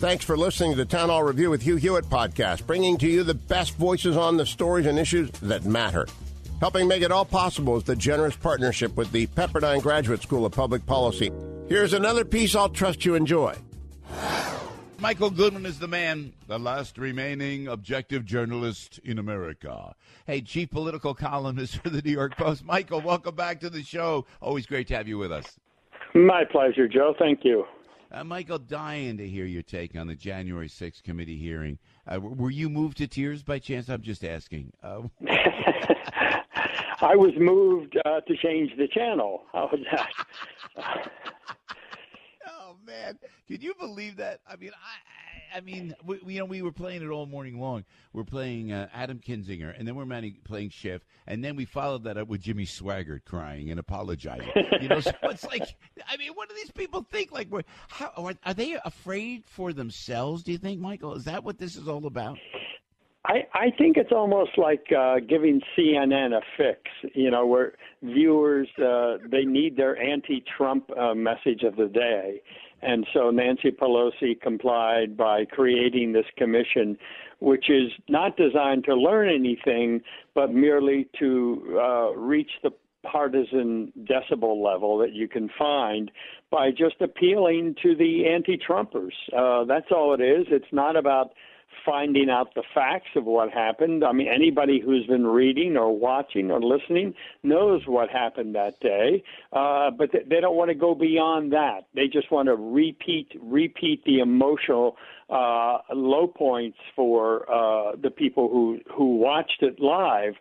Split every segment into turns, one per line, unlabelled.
Thanks for listening to the Town Hall Review with Hugh Hewitt podcast, bringing to you the best voices on the stories and issues that matter. Helping make it all possible is the generous partnership with the Pepperdine Graduate School of Public Policy. Here's another piece I'll trust you enjoy.
Michael Goodwin is the man, the last remaining objective journalist in America. Hey, chief political columnist for the New York Post. Michael, welcome back to the show. Always great to have you with us.
My pleasure, Joe. Thank you.
Uh, Michael, dying to hear your take on the January 6th committee hearing. Uh, were you moved to tears by chance? I'm just asking. Uh,
I was moved uh, to change the channel. How was that?
oh man, can you believe that? I mean, I, mean, we, you know, we were playing it all morning long. We're playing uh, Adam Kinzinger, and then we're playing Schiff, and then we followed that up with Jimmy Swaggart crying and apologizing. you know, so it's like, I mean, what do these people think? Like, how, are, are they afraid for themselves? Do you think, Michael? Is that what this is all about?
I, I think it's almost like uh, giving CNN a fix, you know, where viewers uh, they need their anti-Trump uh, message of the day, and so Nancy Pelosi complied by creating this commission, which is not designed to learn anything, but merely to uh, reach the partisan decibel level that you can find by just appealing to the anti-Trumpers. Uh, that's all it is. It's not about finding out the facts of what happened. I mean, anybody who's been reading or watching or listening knows what happened that day, uh, but they don't want to go beyond that. They just want to repeat repeat the emotional uh, low points for uh, the people who who watched it live.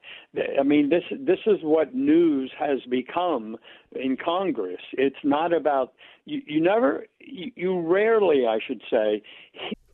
I mean, this this is what news has become in Congress. It's not about you. You never, you, you rarely, I should say,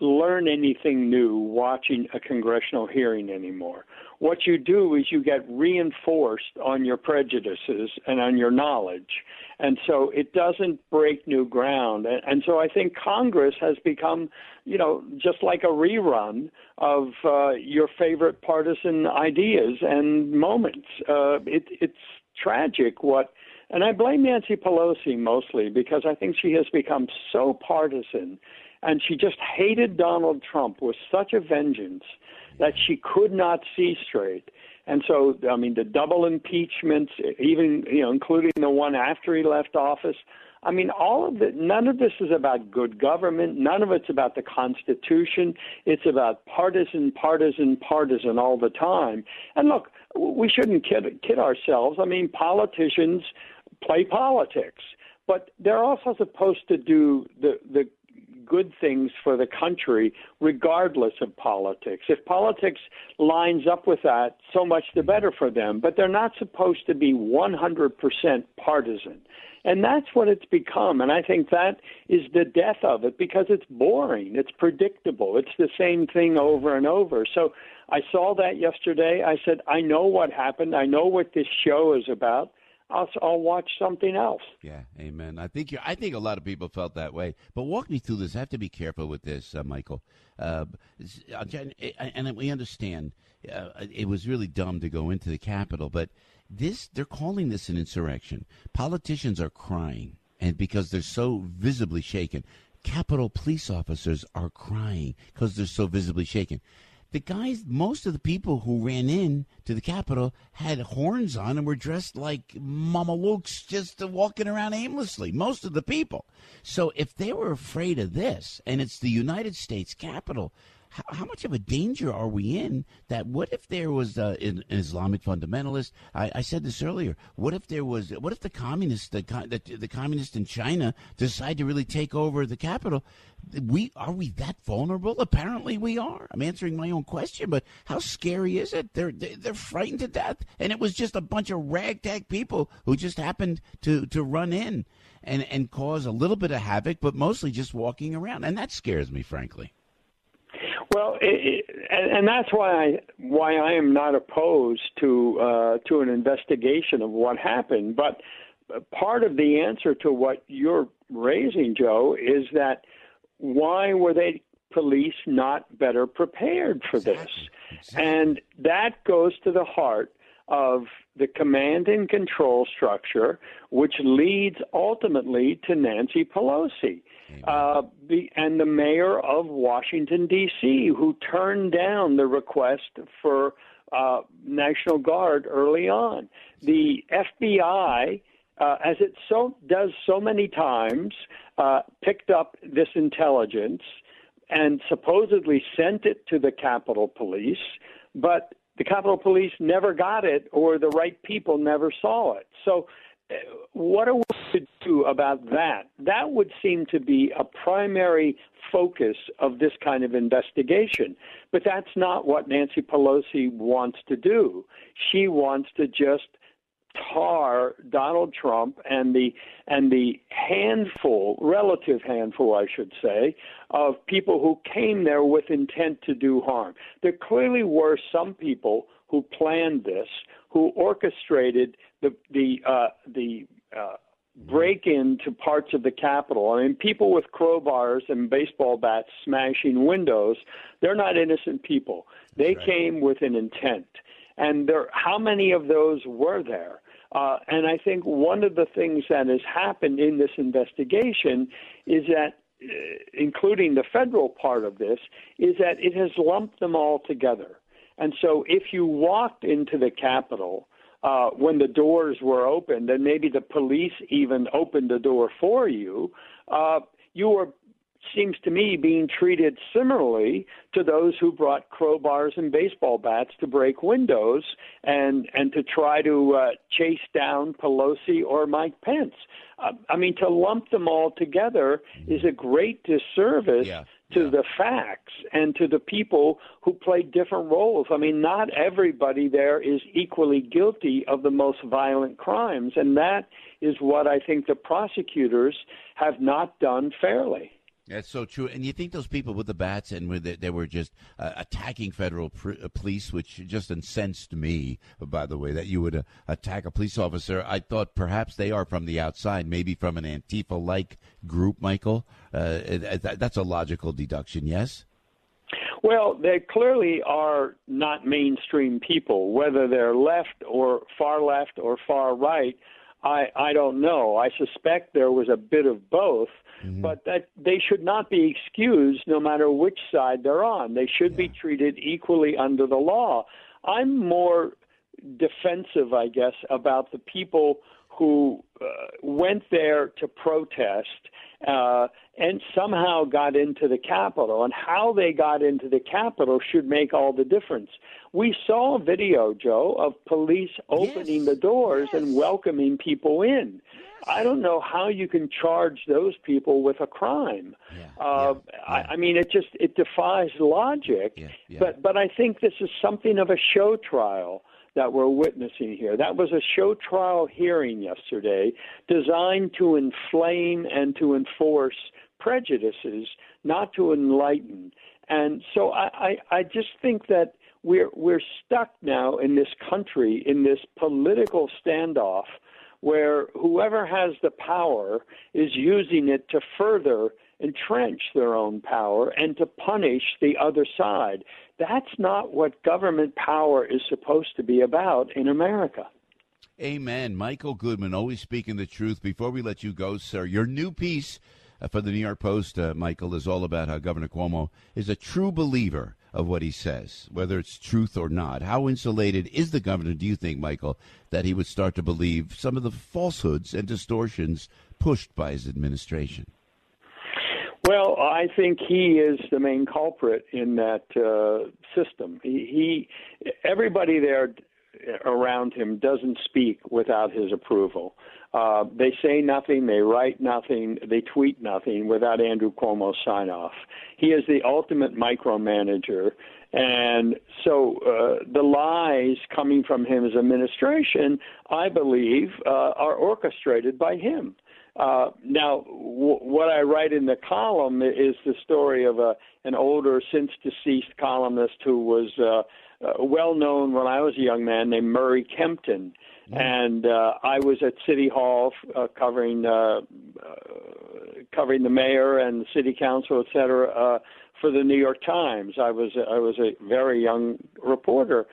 learn anything new watching a congressional hearing anymore. What you do is you get reinforced on your prejudices and on your knowledge. And so it doesn't break new ground. And, so I think Congress has become, you know, just like a rerun of uh, your favorite partisan ideas and moments. Uh, it, it's tragic what. And I blame Nancy Pelosi mostly because I think she has become so partisan and she just hated Donald Trump with such a vengeance that she could not see straight. And so, I mean, the double impeachments, even you know, including the one after he left office. I mean, all of it. None of this is about good government. None of it's about the Constitution. It's about partisan, partisan, partisan all the time. And look, we shouldn't kid, kid ourselves. I mean, politicians play politics, but they're also supposed to do the the good things for the country, regardless of politics. If politics lines up with that, so much the better for them. But they're not supposed to be 100% partisan. And that's what it's become. And I think that is the death of it because it's boring. It's predictable. It's the same thing over and over. So I saw that yesterday. I said, I know what happened. I know what this show is about. I'll, I'll watch something else.
Yeah, amen. I think you I think a lot of people felt that way. But walk me through this. I have to be careful with this, uh, Michael. Uh, uh and we understand uh, it was really dumb to go into the Capitol, but this they're calling this an insurrection. Politicians are crying, and because they're so visibly shaken. Capitol police officers are crying because they're so visibly shaken the guys, most of the people who ran in to the Capitol had horns on and were dressed like Mama Luke's just walking around aimlessly. Most of the people. So if they were afraid of this, and it's the United States Capitol, how, much of a danger are we in that what if there was uh, an, Islamic fundamentalist? I, I, said this earlier. What if there was, what if the communists, the, the, the communists in China decide to really take over the capital? We are we that vulnerable? Apparently we are. I'm answering my own question, but how scary is it? They're they're frightened to death, and it was just a bunch of ragtag people who just happened to to run in and and cause a little bit of havoc, but mostly just walking around, and that scares me, frankly.
Well, it, it, and, and that's why I why I am not opposed to uh, to an investigation of what happened. But part of the answer to what you're raising, Joe, is that why were they police not better prepared for
exactly.
this?
Exactly.
And that goes to the heart of the command and control structure, which leads ultimately to Nancy Pelosi. Uh, the, and the mayor of Washington, D.C., who turned down the request for uh, National Guard early on. The FBI, uh, as it so does so many times, uh, picked up this intelligence and supposedly sent it to the Capitol Police, but the Capitol Police never got it, or the right people never saw it. So what are we to do about that? That would seem to be a primary focus of this kind of investigation. But that's not what Nancy Pelosi wants to do. She wants to just tar Donald Trump and the and the handful, relative handful, I should say, of people who came there with intent to do harm. There clearly were some people who planned this, who orchestrated the the uh, the uh, break into parts of the Capitol. I mean, people with crowbars and baseball bats smashing windows, they're not innocent people. They right. came with an intent. And there, how many of those were there? Uh, and I think one of the things that has happened in this investigation is that, uh, including the federal part of this, is that it has lumped them all together. And so if you walked into the Capitol uh, when the doors were opened, and maybe the police even opened the door for you, uh, you were seems to me being treated similarly to those who brought crowbars and baseball bats to break windows and and to try to uh, chase down Pelosi or Mike Pence. Uh, I mean, to lump them all together is a great disservice
yeah
to the facts and to the people who played different roles. I mean, not everybody there is equally guilty of the most violent crimes, and that is what I think the prosecutors have not done fairly.
That's so true. And you think those people with the bats and they, they were just uh, attacking federal pr- uh, police, which just incensed me, by the way, that you would uh, attack a police officer. I thought perhaps they are from the outside, maybe from an Antifa like group, Michael. Uh, that's a logical deduction, yes?
Well, they clearly are not mainstream people, whether they're left or far left or far right. I, I don't know. I suspect there was a bit of both, mm-hmm. but that they should not be excused no matter which side they're on. They should yeah. be treated equally under the law. I'm more defensive, I guess, about the people who uh, went there to protest uh, and somehow got into the Capitol. And how they got into the Capitol should make all the difference. We saw a video, Joe, of police opening
yes.
the doors
yes.
and welcoming people in. Yes. I don't know how you can charge those people with a crime.
Yeah.
Uh,
yeah.
I, I mean, it just it defies logic.
Yeah.
But but I think this is something of a show trial that we're witnessing here. That was a show trial hearing yesterday designed to inflame and to enforce prejudices, not to enlighten. And so I, I, I just think that we're we're stuck now in this country in this political standoff where whoever has the power is using it to further entrench their own power and to punish the other side. That's not what government power is supposed to be about in America.
Amen. Michael Goodwin, always speaking the truth. Before we let you go, sir, your new piece uh, for the New York Post, uh, Michael, is all about how Governor Cuomo is a true believer of what he says, whether it's truth or not. How insulated is the governor, do you think, Michael, that he would start to believe some of the falsehoods and distortions pushed by his administration?
Well, I think he is the main culprit in that uh, system. He, he, everybody there around him doesn't speak without his approval. Uh, they say nothing, they write nothing, they tweet nothing without Andrew Cuomo's sign off. He is the ultimate micromanager. And so uh, the lies coming from his administration, I believe, uh, are orchestrated by him. Uh, now, w- what I write in the column is the story of a an older, since deceased columnist who was uh, uh, well known when I was a young man named Murray Kempton. Mm. And uh, I was at City Hall uh, covering uh, uh, covering the mayor and the city council, et cetera, uh, for the New York Times. I was I was a very young reporter,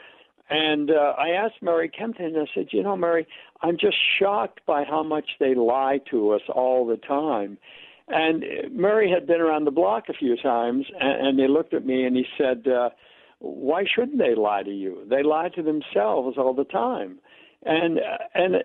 and uh, I asked Murray Kempton. I said, you know, Murray, I'm just shocked by how much they lie to us all the time. And Murray had been around the block a few times, and, and he looked at me and he said. Uh, why shouldn't they lie to you? They lie to themselves all the time. And and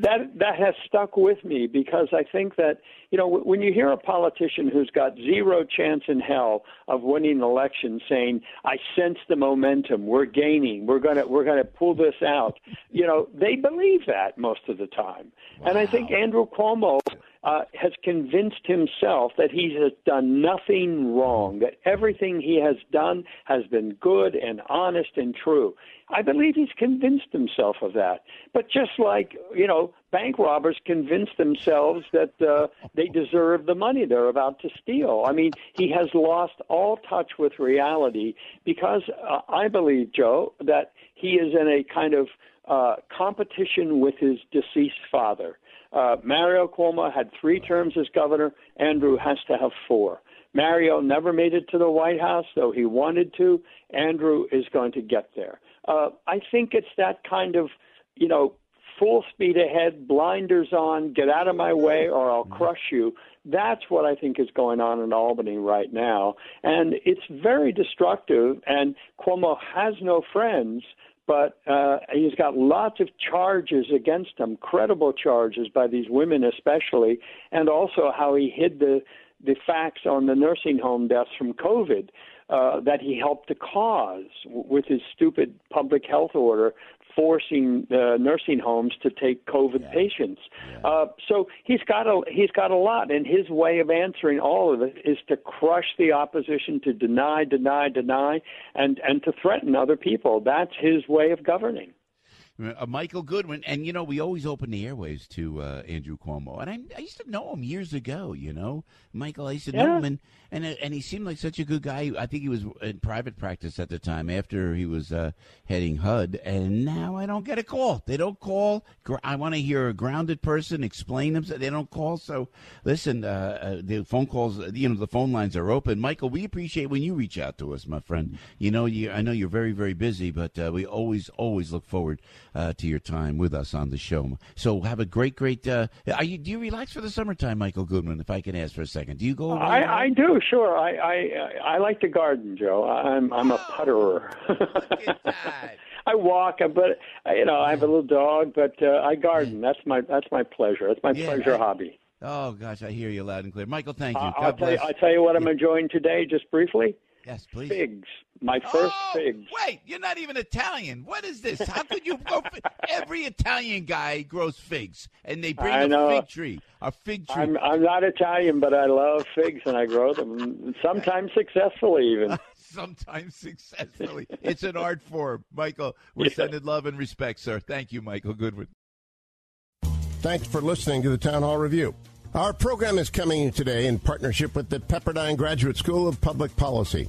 that that has stuck with me because I think that you know when you hear a politician who's got zero chance in hell of winning an election saying I sense the momentum. We're gaining. We're gonna we're gonna pull this out you know they believe that most of the time. Wow. and I think Andrew Cuomo uh, has convinced himself that he has done nothing wrong, that everything he has done has been good and honest and true. I believe he's convinced himself of that. But just like, you know, bank robbers convince themselves that uh, they deserve the money they're about to steal. I mean, he has lost all touch with reality because uh, I believe, Joe, that he is in a kind of uh, competition with his deceased father. Uh, Mario Cuomo had three terms as governor. Andrew has to have four. Mario never made it to the White House, though he wanted to. Andrew is going to get there. Uh, I think it's that kind of, you know, full speed ahead, blinders on, get out of my way or I'll crush you. That's what I think is going on in Albany right now. And it's very destructive, and Cuomo has no friends but uh, he's got lots of charges against him, credible charges by these women especially, and also how he hid the the facts on the nursing home deaths from COVID uh, that he helped to cause with his stupid public health order forcing uh, nursing homes to take COVID yeah. patients. Yeah. Uh, so he's got a he's got a lot, and his way of answering all of it is to crush the opposition, to deny, deny, deny, and and to threaten other people. That's his way of governing.
Uh, Michael Goodwin, and you know we always open the airways to uh, Andrew Cuomo, and I, I, used to know him years ago. You know, Michael, I used to yeah. know him, and and uh, and he seemed like such a good guy. I think he was in private practice at the time after he was uh, heading HUD, and now I don't get a call. They don't call. I want to hear a grounded person explain them. They don't call. So listen, uh, uh, the phone calls, you know, the phone lines are open. Michael, we appreciate when you reach out to us, my friend. You know, you I know you're very very busy, but we always always look forward uh, to your time with us on the show. So have a great, great. Uh, are you? Do you relax for the summertime, Michael Goodwin? If I can ask for a second, do you go?
I, I do. Sure. I, I I like to garden, Joe. I'm I'm a oh, putterer. I walk, but you know I have a little dog, but uh, I garden. That's my that's my pleasure. That's my yeah, pleasure I, hobby.
Oh gosh, I hear you loud and clear, Michael. Thank you. Uh,
I'll tell you. I'll tell you what I'm enjoying today, just briefly.
Yes, please.
Figs. My first
oh,
figs.
Wait, you're not even Italian. What is this? How could you grow? Every Italian guy grows figs, and they bring I a know. fig tree. A fig tree.
I'm, I'm not Italian, but I love figs, and I grow them sometimes successfully, even.
sometimes successfully. It's an art form, Michael. We're yeah. sending love and respect, sir. Thank you, Michael Goodwin.
Thanks for listening to the Town Hall Review. Our program is coming today in partnership with the Pepperdine Graduate School of Public Policy.